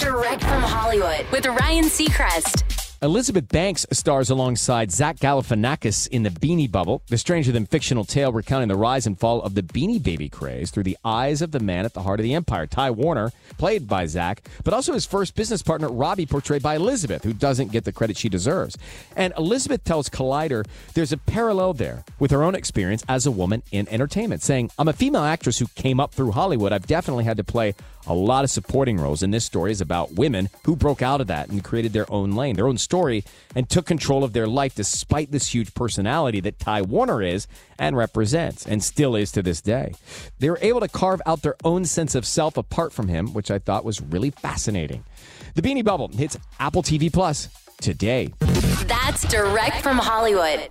Direct from Hollywood with Ryan Seacrest. Elizabeth Banks stars alongside Zach Galifianakis in The Beanie Bubble, the stranger than fictional tale recounting the rise and fall of the Beanie Baby craze through the eyes of the man at the heart of the empire, Ty Warner, played by Zach, but also his first business partner, Robbie, portrayed by Elizabeth, who doesn't get the credit she deserves. And Elizabeth tells Collider there's a parallel there with her own experience as a woman in entertainment, saying, I'm a female actress who came up through Hollywood. I've definitely had to play a lot of supporting roles. And this story is about women who broke out of that and created their own lane, their own story, and took control of their life despite this huge personality that Ty Warner is and represents and still is to this day. They were able to carve out their own sense of self apart from him, which I thought was really fascinating. The Beanie Bubble hits Apple TV Plus today. That's direct from Hollywood.